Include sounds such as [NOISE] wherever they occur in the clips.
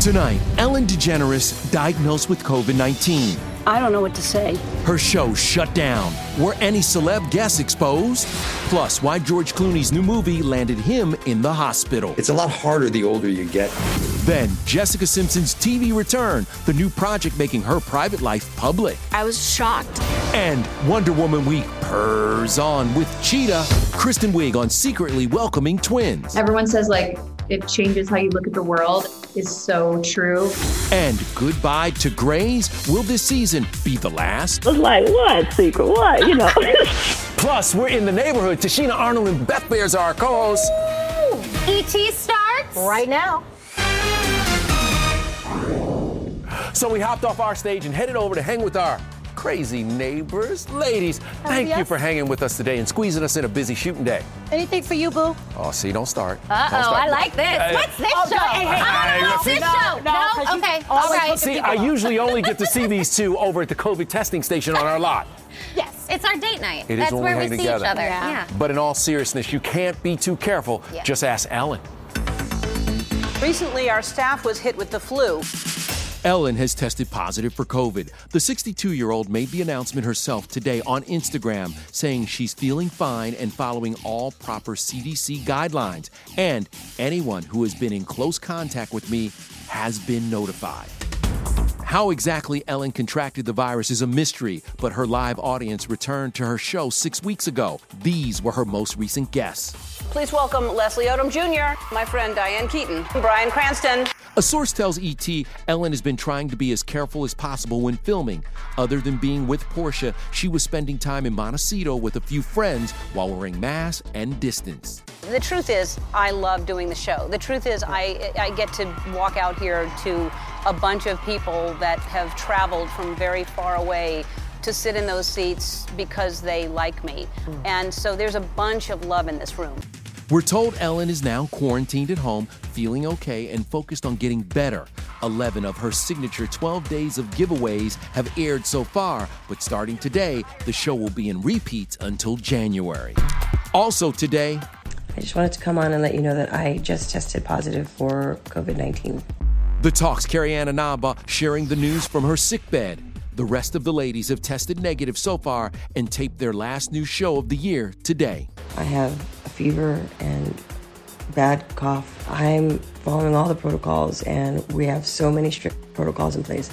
Tonight, Ellen DeGeneres diagnosed with COVID 19. I don't know what to say. Her show shut down. Were any celeb guests exposed? Plus, why George Clooney's new movie landed him in the hospital. It's a lot harder the older you get. Then, Jessica Simpson's TV return, the new project making her private life public. I was shocked. And Wonder Woman Week purrs on with Cheetah, Kristen Wiig on secretly welcoming twins. Everyone says, like, it changes how you look at the world is so true. And goodbye to Grey's. Will this season be the last? I was like, what secret? What? You know. [LAUGHS] Plus, we're in the neighborhood. Tichina Arnold and Beth Behrs are our co-hosts. ET starts Right now. So we hopped off our stage and headed over to hang with our crazy neighbors. Ladies, thank you for hanging with us today and squeezing us in a busy shooting day. Anything for you, boo? Oh, see, don't start. Uh Don't oh, start. I like this. Hey. What's this Oh, show? no, hey, hey, I hey, don't know this show. no, 'cause No? you Okay. All right. See, I usually [LAUGHS] only get to see these two over at the COVID testing station on our lot. Yes, it's our date night. It is That's when we where we hang see together. each other. Yeah. Yeah. But in all seriousness, you can't be too careful. Yeah. Just ask Ellen. Recently, our staff was hit with the flu. Ellen has tested positive for COVID. The 62 year old made the announcement herself today on Instagram, saying she's feeling fine and following all proper CDC guidelines. And anyone who has been in close contact with me has been notified. How exactly Ellen contracted the virus is a mystery, but her live audience returned to her show six weeks ago. These were her most recent guests. Please welcome Leslie Odom Jr., my friend Diane Keaton, Bryan Cranston. A source tells ET Ellen has been trying to be as careful as possible when filming. Other than being with Portia, she was spending time in Montecito with a few friends while wearing masks and distance. The truth is, I love doing the show. The truth is, I, I get to walk out here to a bunch of people that have traveled from very far away to sit in those seats because they like me. Hmm. And so there's a bunch of love in this room. We're told Ellen is now quarantined at home, feeling okay, and focused on getting better. 11 of her signature 12 days of giveaways have aired so far, but starting today, the show will be in repeats until January. Also today, I just wanted to come on and let you know that I just tested positive for COVID 19. The Talks Carrie Ann Inaba sharing the news from her sickbed. The rest of the ladies have tested negative so far and taped their last new show of the year today. I have a fever and bad cough. I'm following all the protocols, and we have so many strict protocols in place.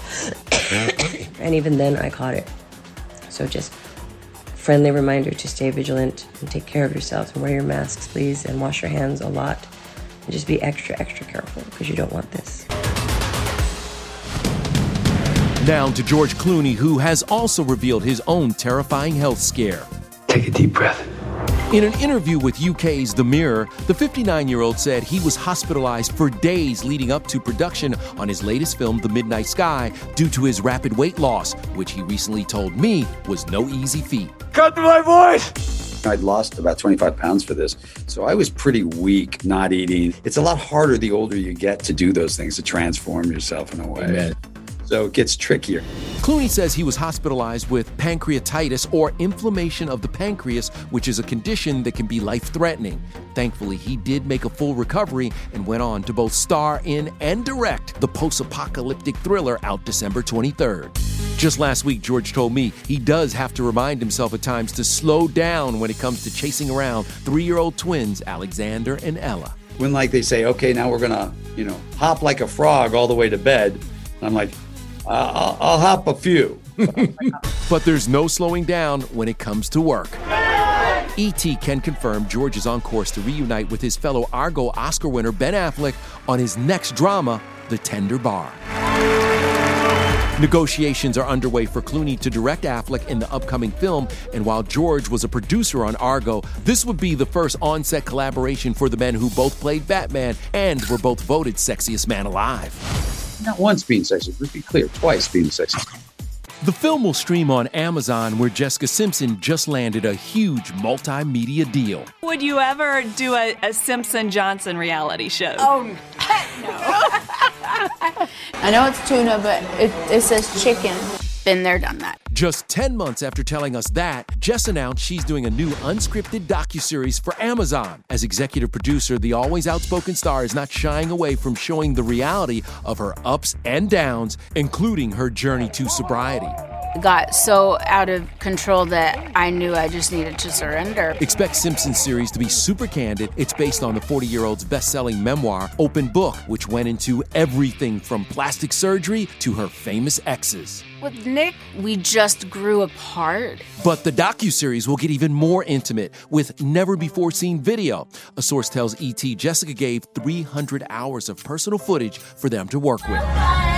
[COUGHS] and even then, I caught it. So just friendly reminder to stay vigilant and take care of yourselves and wear your masks, please, and wash your hands a lot. And just be extra, extra careful because you don't want this. Now to George Clooney, who has also revealed his own terrifying health scare. Take a deep breath. In an interview with UK's The Mirror, the 59 year old said he was hospitalized for days leading up to production on his latest film, The Midnight Sky, due to his rapid weight loss, which he recently told me was no easy feat. Cut to my voice! I'd lost about 25 pounds for this, so I was pretty weak, not eating. It's a lot harder the older you get to do those things, to transform yourself in a way. Amen. So it gets trickier. Clooney says he was hospitalized with pancreatitis or inflammation of the pancreas, which is a condition that can be life threatening. Thankfully, he did make a full recovery and went on to both star in and direct the post apocalyptic thriller out December 23rd. Just last week, George told me he does have to remind himself at times to slow down when it comes to chasing around three year old twins, Alexander and Ella. When, like, they say, okay, now we're gonna, you know, hop like a frog all the way to bed, I'm like, I'll, I'll hop a few. [LAUGHS] But there's no slowing down when it comes to work. E.T. can confirm George is on course to reunite with his fellow Argo Oscar winner Ben Affleck on his next drama, The Tender Bar. Negotiations are underway for Clooney to direct Affleck in the upcoming film, and while George was a producer on Argo, this would be the first on set collaboration for the men who both played Batman and were both voted sexiest man alive. Not once being sexist, let's be clear, twice being sexist. The film will stream on Amazon, where Jessica Simpson just landed a huge multimedia deal. Would you ever do a, a Simpson Johnson reality show? Oh, [LAUGHS] no. [LAUGHS] I know it's tuna, but it, it says chicken. Been there, done that. Just 10 months after telling us that, Jess announced she's doing a new unscripted docuseries for Amazon. As executive producer, the always outspoken star is not shying away from showing the reality of her ups and downs, including her journey to sobriety. Got so out of control that I knew I just needed to surrender. Expect Simpsons series to be super candid. It's based on the 40 year old's best selling memoir, Open Book, which went into everything from plastic surgery to her famous exes. With Nick, we just grew apart. But the docuseries will get even more intimate with never before seen video. A source tells ET Jessica gave 300 hours of personal footage for them to work with.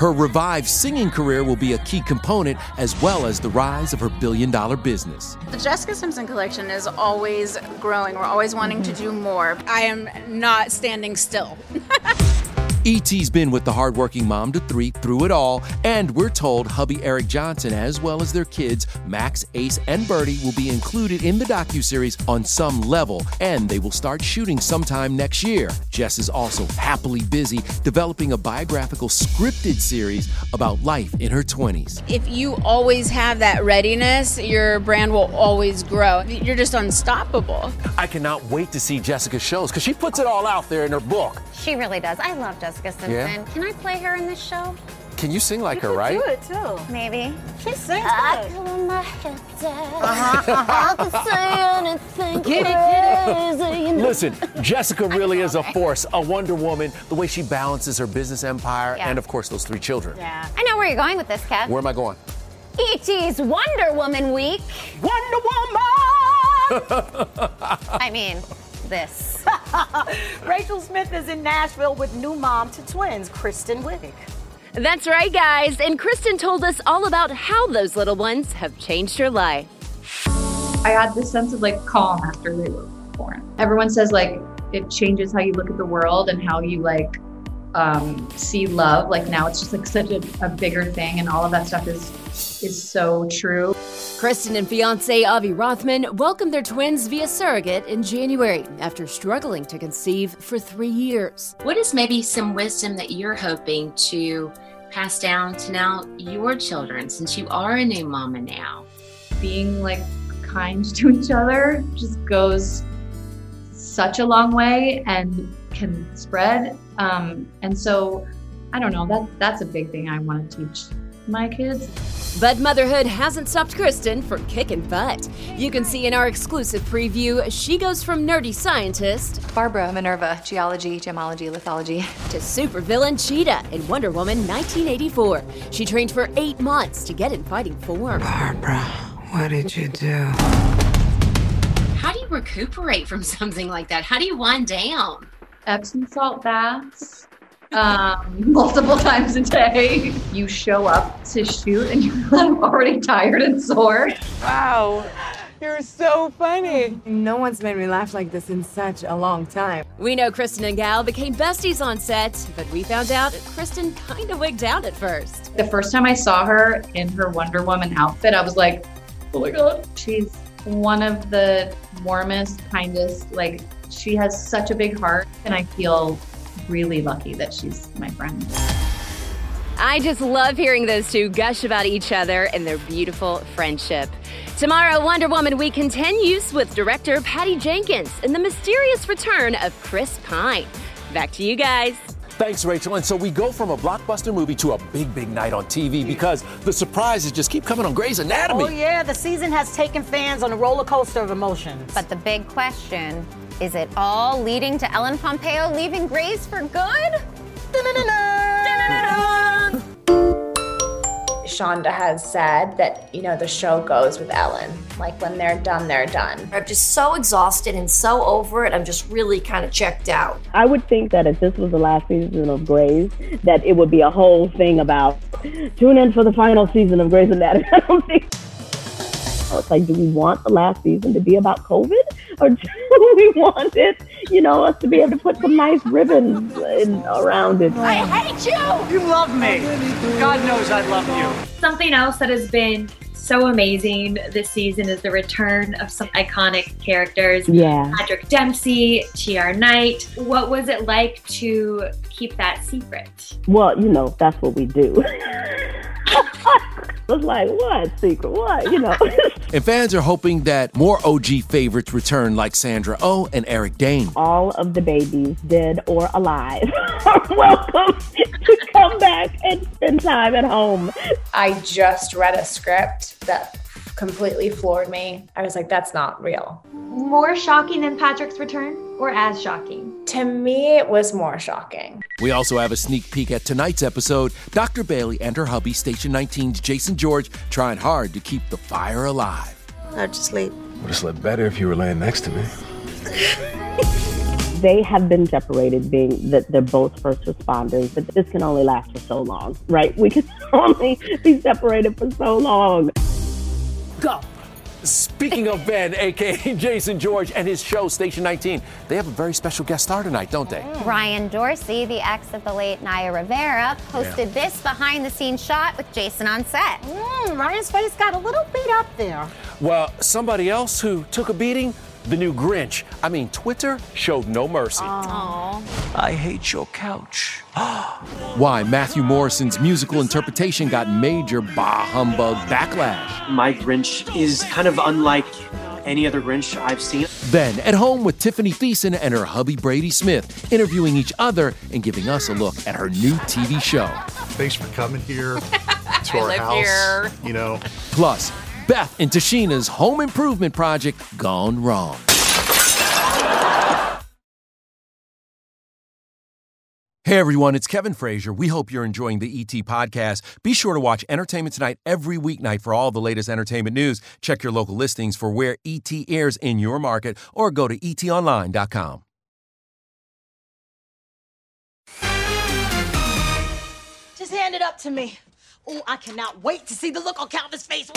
Her revived singing career will be a key component as well as the rise of her billion dollar business. The Jessica Simpson collection is always growing. We're always wanting to do more. I am not standing still. [LAUGHS] E.T.'s been with the hardworking mom to three through it all, and we're told hubby Eric Johnson, as well as their kids, Max, Ace, and Birdie, will be included in the docuseries on some level, and they will start shooting sometime next year. Jess is also happily busy developing a biographical scripted series about life in her 20s. If you always have that readiness, your brand will always grow. You're just unstoppable. I cannot wait to see Jessica's shows because she puts it all out there in her book. She really does. I love Jessica Simpson. Yeah? Can I play her in this show? Can you sing like her, right? Do it too. Maybe. She sings Uh-huh, I cover my head down. I can say anything Get it, crazy. You know. Listen, Jessica really is a force, a Wonder Woman, the way she balances her business empire Yeah. and, of course, those three children. Yeah. I know where you're going with this, Kev. Where am I going? E.T.'s Wonder Woman Week. Wonder Woman! I mean, this. [LAUGHS] Rachel Smith is in Nashville with new mom to twins, Kristen Wiig. That's right, guys. And Kristen told us all about how those little ones have changed her life. I had this sense of like calm after they were born. Everyone says like it changes how you look at the world and how you like um, see love. Like now it's just like such a, a bigger thing, and all of that stuff is is so true. Kristen and fiance Avi Rothman welcomed their twins via surrogate in January after struggling to conceive for three years. What is maybe some wisdom that you're hoping to pass down to now your children since you are a new mama now? Being like kind to each other just goes such a long way and can spread. Um, and so I don't know that that's a big thing I want to teach my kids. But motherhood hasn't stopped Kristen from kicking butt. You can see in our exclusive preview, she goes from nerdy scientist, Barbara Minerva, geology, gemology, lithology, to supervillain Cheetah in Wonder Woman 1984. She trained for eight months to get in fighting form. Barbara, what did you do? How do you recuperate from something like that? How do you wind down? Epsom salt baths um, [LAUGHS] multiple times a day. You show up to shoot and [LAUGHS] you're already tired and sore. Wow. You're so funny. No one's made me laugh like this in such a long time. We know Kristen and Gal became besties on set, but we found out Kristen kind of wigged out at first. The first time I saw her in her Wonder Woman outfit, I was like, oh my God. She's one of the warmest, kindest, like, she has such a big heart, and I feel really lucky that she's my friend. I just love hearing those two gush about each other and their beautiful friendship. Tomorrow, Wonder Woman Week continues with director Patty Jenkins and the mysterious return of Chris Pine. Back to you guys. Thanks, Rachel. And so we go from a blockbuster movie to a big, big night on TV because the surprises just keep coming on Grey's Anatomy. Oh, yeah, the season has taken fans on a roller coaster of emotions. But the big question is it all leading to Ellen Pompeo leaving Grey's for good? [LAUGHS] Shonda has said that, you know, the show goes with Ellen. Like when they're done, they're done. I'm just so exhausted and so over it. I'm just really kind of checked out. I would think that if this was the last season of Grey's, that it would be a whole thing about tune in for the final season of Grey's Anatomy. [LAUGHS] I don't think. It's like, do we want the last season to be about COVID, or [LAUGHS] do we want it, you know, us to be able to put some nice ribbons in, around it? I hate you! You love me. God knows I love you. Something else that has been so amazing this season is the return of some iconic characters. Yeah. Patrick Dempsey, TR Knight. What was it like to keep that secret? Well, you know, that's what we do. [LAUGHS] was like, what secret? What? You know. [LAUGHS] and fans are hoping that more OG favorites return, like Sandra Oh and Eric Dane. All of the babies, dead or alive, [LAUGHS] are welcome to come back and spend time at home. I just read a script that completely floored me. I was like, that's not real. More shocking than Patrick's return, or as shocking? To me, it was more shocking. We also have a sneak peek at tonight's episode. Dr. Bailey and her hubby, Station 19's Jason George, trying hard to keep the fire alive. How'd you sleep? Would have slept better if you were laying next to me. [LAUGHS] they have been separated, being that they're both first responders, but this can only last for so long, right? We can [LAUGHS] only be separated for so long. Go. Speaking of Ben, aka [LAUGHS] Jason George, and his show Station 19, they have a very special guest star tonight, don't they? Ryan Dorsey, the ex of the late Naya Rivera, posted yeah. this behind the scenes shot with Jason on set. Mm, Ryan's face got a little beat up there. Well, somebody else who took a beating the new Grinch. I mean, Twitter showed no mercy. Aww. I hate your couch. [GASPS] Why Matthew Morrison's musical interpretation got major bah humbug backlash. My Grinch is kind of unlike any other Grinch I've seen. Then, at home with Tiffany Thiessen and her hubby Brady Smith, interviewing each other and giving us a look at her new TV show. Thanks for coming here [LAUGHS] to our house. Here. You know. Plus, Beth and Tichina's home improvement project gone wrong. Hey everyone, it's Kevin Frazier. We hope you're enjoying the ET podcast. Be sure to watch Entertainment Tonight every weeknight for all the latest entertainment news. Check your local listings for where ET airs in your market or go to etonline.com. Just hand it up to me. Oh, I cannot wait to see the look on Calvin's face.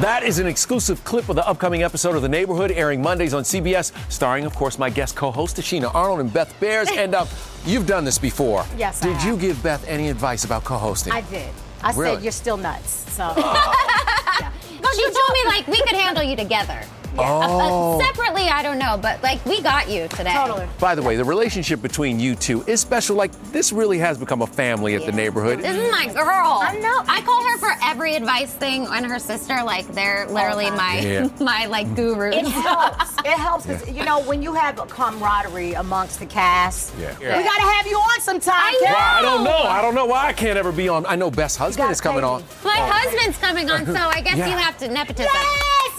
That is an exclusive clip of the upcoming episode of The Neighborhood, airing Mondays on CBS, starring, of course, my guest co-host Tichina Arnold and Beth Behrs. and uh, you've done this before. Yes. Did you give Beth any advice about co-hosting? I did. I really? said you're still nuts. So. [LAUGHS] yeah. She told me like we could handle you together. [LAUGHS] Oh. A, a separate I don't know, but like we got you today. Totally. By the way, the relationship between you two is special. Like, this really has become a family at the neighborhood. This is my girl. I know. I call her for every advice thing, and her sister, like they're oh, literally my Yeah. [LAUGHS] my like gurus. It helps. [LAUGHS] It helps 'cause, you know when you have a camaraderie amongst the cast. Yeah. We gotta have you on sometime. Well, I don't know. I don't know why I can't ever be on. I know Best husband is coming on. My oh. husband's coming on, so I guess Yeah. you have to nepotism.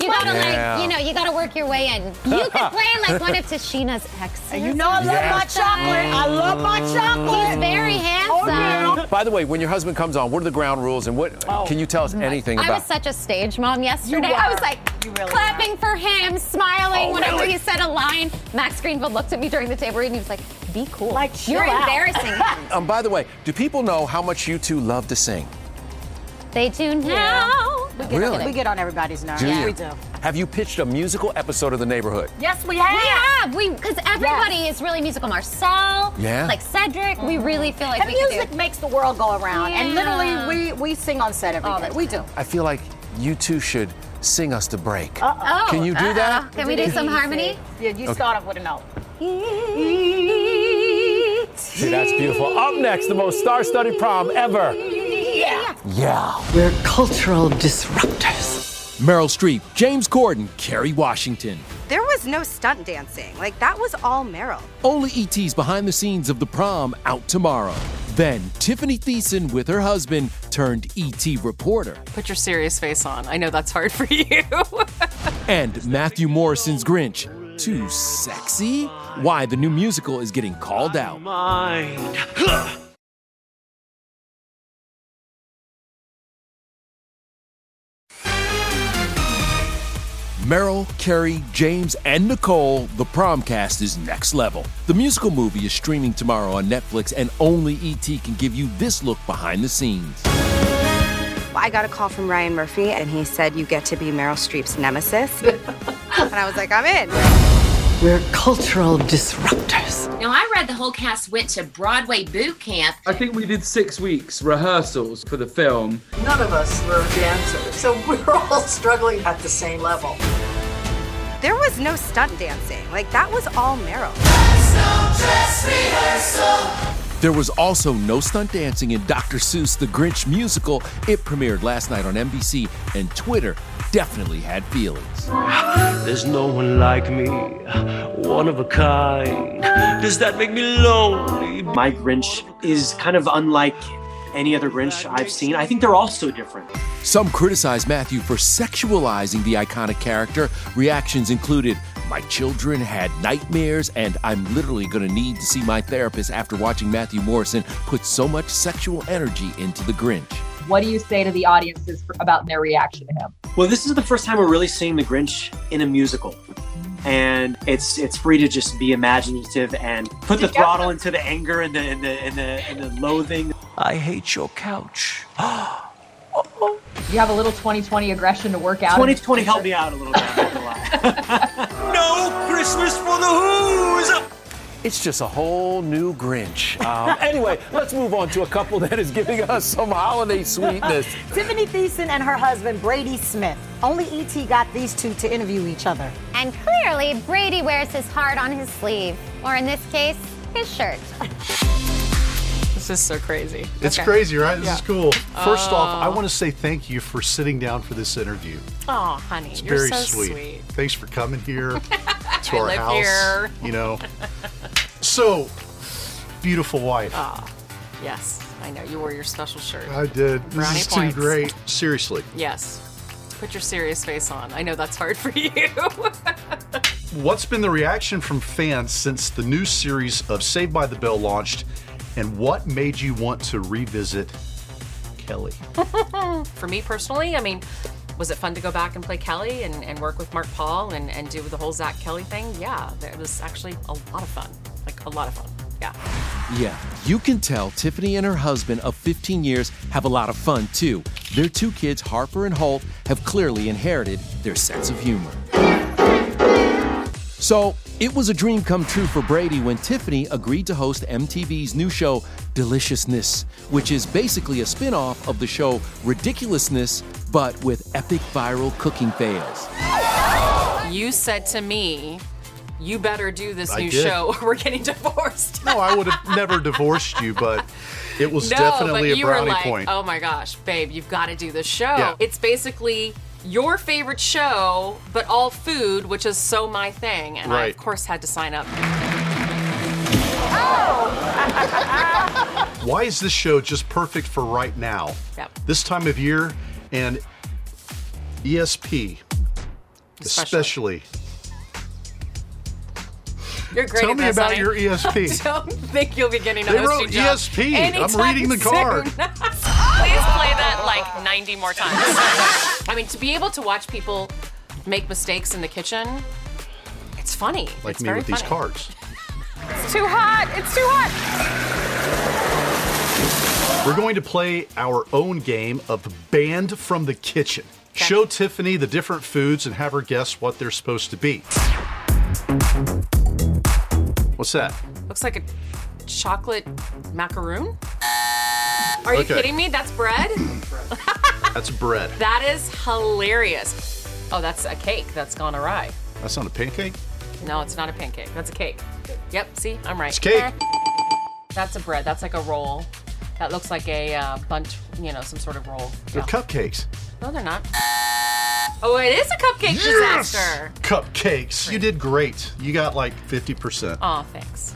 You gotta Yeah. like, you know, you gotta work your way in. You [LAUGHS] could play like one of Tichina's exes. You know I love my Yes. chocolate. I love my chocolate. He's very handsome. By the way, when your husband comes on, what are the ground rules and what can you tell us anything Oh. I about? was such a stage mom yesterday. You I was like You really clapping for him, smiling Oh, whenever really? he said a line. Max Greenfield looked at me during the table read and he was like, "Be cool. Like, You're out." embarrassing him." [LAUGHS] um, by the way, do people know how much you two love to sing? They do now. We get, Really? we get on everybody's nerves. Do you? We do. Have you pitched a musical episode of The Neighborhood? Yes, we have. We have. We because everybody is really musical. Marcel, Yeah. like Cedric. We really feel like And we could music do. makes the world go around. And literally, we we sing on set every All day. We do. I feel like you two should sing us to break. Uh-oh. Oh, Can you do uh-uh. that? Can we do some harmony? Yeah, you Okay. start off with a note. See, that's beautiful. Up next, the most star-studded prom ever. Yeah. Yeah. We're cultural disruptors. Meryl Streep, James Corden, Kerry Washington. There was no stunt dancing. Like, that was all Meryl. Only ET's behind the scenes of the prom out tomorrow. Then Tiffany Thiessen with her husband turned ET reporter. Put your serious face on. I know that's hard for [LAUGHS] you. And Matthew Morrison's Grinch. Too sexy? Why the new musical is getting called out. Mind. Meryl, Kerry, James, and Nicole, the promcast is next level. The musical movie is streaming tomorrow on Netflix, and only ET can give you this look behind the scenes. I got a call from Ryan Murphy, and he said, You get to be Meryl Streep's nemesis. [LAUGHS] and I was like, I'm in. We're cultural disruptors. Now, I read the whole cast went to Broadway boot camp. I think we did six weeks rehearsals for the film. None of us were dancers, so [LAUGHS] we're all struggling at the same level. There was no stunt dancing. Like, that was all Meryl. There was also no stunt dancing in Dr. Seuss The Grinch musical. It premiered last night on NBC, and Twitter definitely had feelings. There's no one like me, one of a kind. Does that make me lonely? My Grinch is kind of unlike any other Grinch I've seen. I think they're all so different. Some criticized Matthew for sexualizing the iconic character. Reactions included, My children had nightmares, and I'm literally going to need to see my therapist after watching Matthew Morrison put so much sexual energy into the Grinch. What do you say to the audiences for, about their reaction to him? Well, this is the first time we're really seeing the Grinch in a musical. And it's it's free to just be imaginative and put the throttle into the anger and the and the and the, and the loathing. I hate your couch. [GASPS] You have a little 2020 aggression to work out. 2020 helped me out a little bit. I'm not gonna lie. [LAUGHS] No Christmas for the Who's! It's just a whole new Grinch. Um, [LAUGHS] anyway, let's move on to a couple that is giving us some holiday sweetness. [LAUGHS] Tiffany Thiessen and her husband Brady Smith. Only ET got these two to interview each other. And clearly, Brady wears his heart on his sleeve, or in this case, his shirt. This is so crazy. It's Okay. crazy, right? This Yeah. is cool. First off, I Uh, want to say thank you for sitting down for this interview. Oh, honey, It's you're very so sweet. sweet. Thanks for coming here [LAUGHS] to I our live house. here. You know. [LAUGHS] So, beautiful wife. Ah, yes, I know. You wore your special shirt. I did. This Brownie is too great. Seriously. Yes. Put your serious face on. I know that's hard for you. [LAUGHS] What's been the reaction from fans since the new series of Saved by the Bell launched, and what made you want to revisit Kelly? [LAUGHS] for me personally, I mean, was it fun to go back and play Kelly and, and work with Mark Paul and, and do the whole Zach Kelly thing? Yeah, it was actually a lot of fun. Like a lot of fun. Yeah. Yeah, you can tell Tiffany and her husband of 15 years have a lot of fun too. Their two kids, Harper and Holt, have clearly inherited their sense of humor. So, it was a dream come true for Brady when Tiffany agreed to host MTV's new show, Deliciousness, which is basically a spin off of the show Ridiculousness, but with epic viral cooking fails. You said to me, "You better do this I new did. show. or We're getting divorced." No, I would have never divorced you, but it was no, definitely but a you brownie were like, point. "Oh my gosh, babe, you've got to do this show." Yeah. It's basically your favorite show, but all food, which is so my thing, and I Right. of course had to sign up. [LAUGHS] Why is this show just perfect for right now? Yep. This time of year and ESP, especially. You're great Tell at me this, about honey. your ESP. I [LAUGHS] don't think you'll be getting a They hosting wrote job ESP. I'm reading the card. [LAUGHS] soon. Please play that like 90 more times. I mean, to be able to watch people make mistakes in the kitchen, it's funny. Like it's me very with these cards. It's too hot. It's too hot. We're going to play our own game of Banned from the Kitchen. Show Tiffany the different foods and have her guess what they're supposed to be. What's that? Looks like a chocolate macaroon. Are you Okay. kidding me? That's bread? That's bread. [LAUGHS] that is hilarious. Oh, that's a cake that's gone awry. That's not a pancake? No, it's not a pancake. That's a cake. Yep, see, I'm right. It's cake. That's a bread. That's like a roll. That looks like a uh, bunch, you know, some sort of roll. They're cupcakes. No, they're not. Oh, it is a cupcake disaster. Cupcakes. You did great. You got like 50%. Oh, thanks.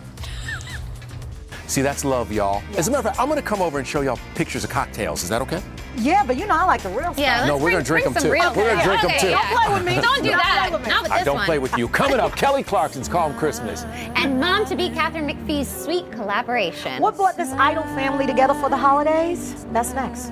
See, that's love, y'all. As a matter of fact, I'm going to come over and show y'all pictures of cocktails. Is that okay? Yeah, but you know I like the real stuff. Yeah, No, let's we're bring- gonna drink bring them some too. real We're gonna drink them too. yeah. Don't play with me. Don't do Don't that. play with me. Not with I don't one. play with you. Coming up, Kelly Clarkson's Calm Christmas. And mom to be Katharine McPhee's sweet collaboration. What brought this idol family together for the holidays? That's next.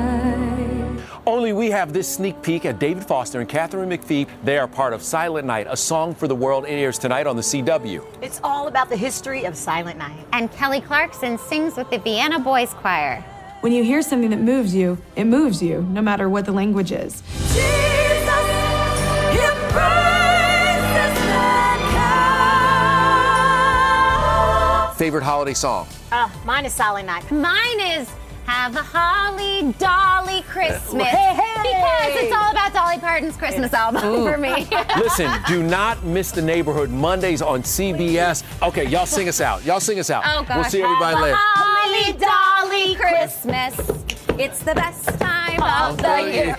Only we have this sneak peek at David Foster and Katharine McPhee. They are part of Silent Night, a song for the world. It airs tonight on the CW. It's all about the history of Silent Night. And Kelly Clarkson sings with the Vienna Boys Choir. When you hear something that moves you, it moves you, no matter what the language is. Favorite holiday song? Uh, mine is Silent Night. Mine is Have a Holly Dolly Christmas. Hey, hey. All about Dolly Parton's Christmas album for me. [LAUGHS] Listen, do not miss the neighborhood Mondays on CBS. Okay, y'all sing us out. Y'all sing us out. Oh gosh. We'll see everybody later. Holly Dolly Christmas. It's the best time of the year.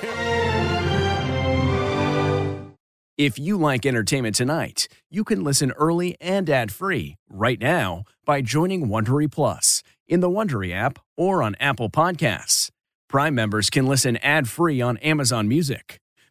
If you like entertainment tonight, you can listen early and ad-free right now by joining Wondery Plus in the Wondery app or on Apple Podcasts. Prime members can listen ad-free on Amazon Music.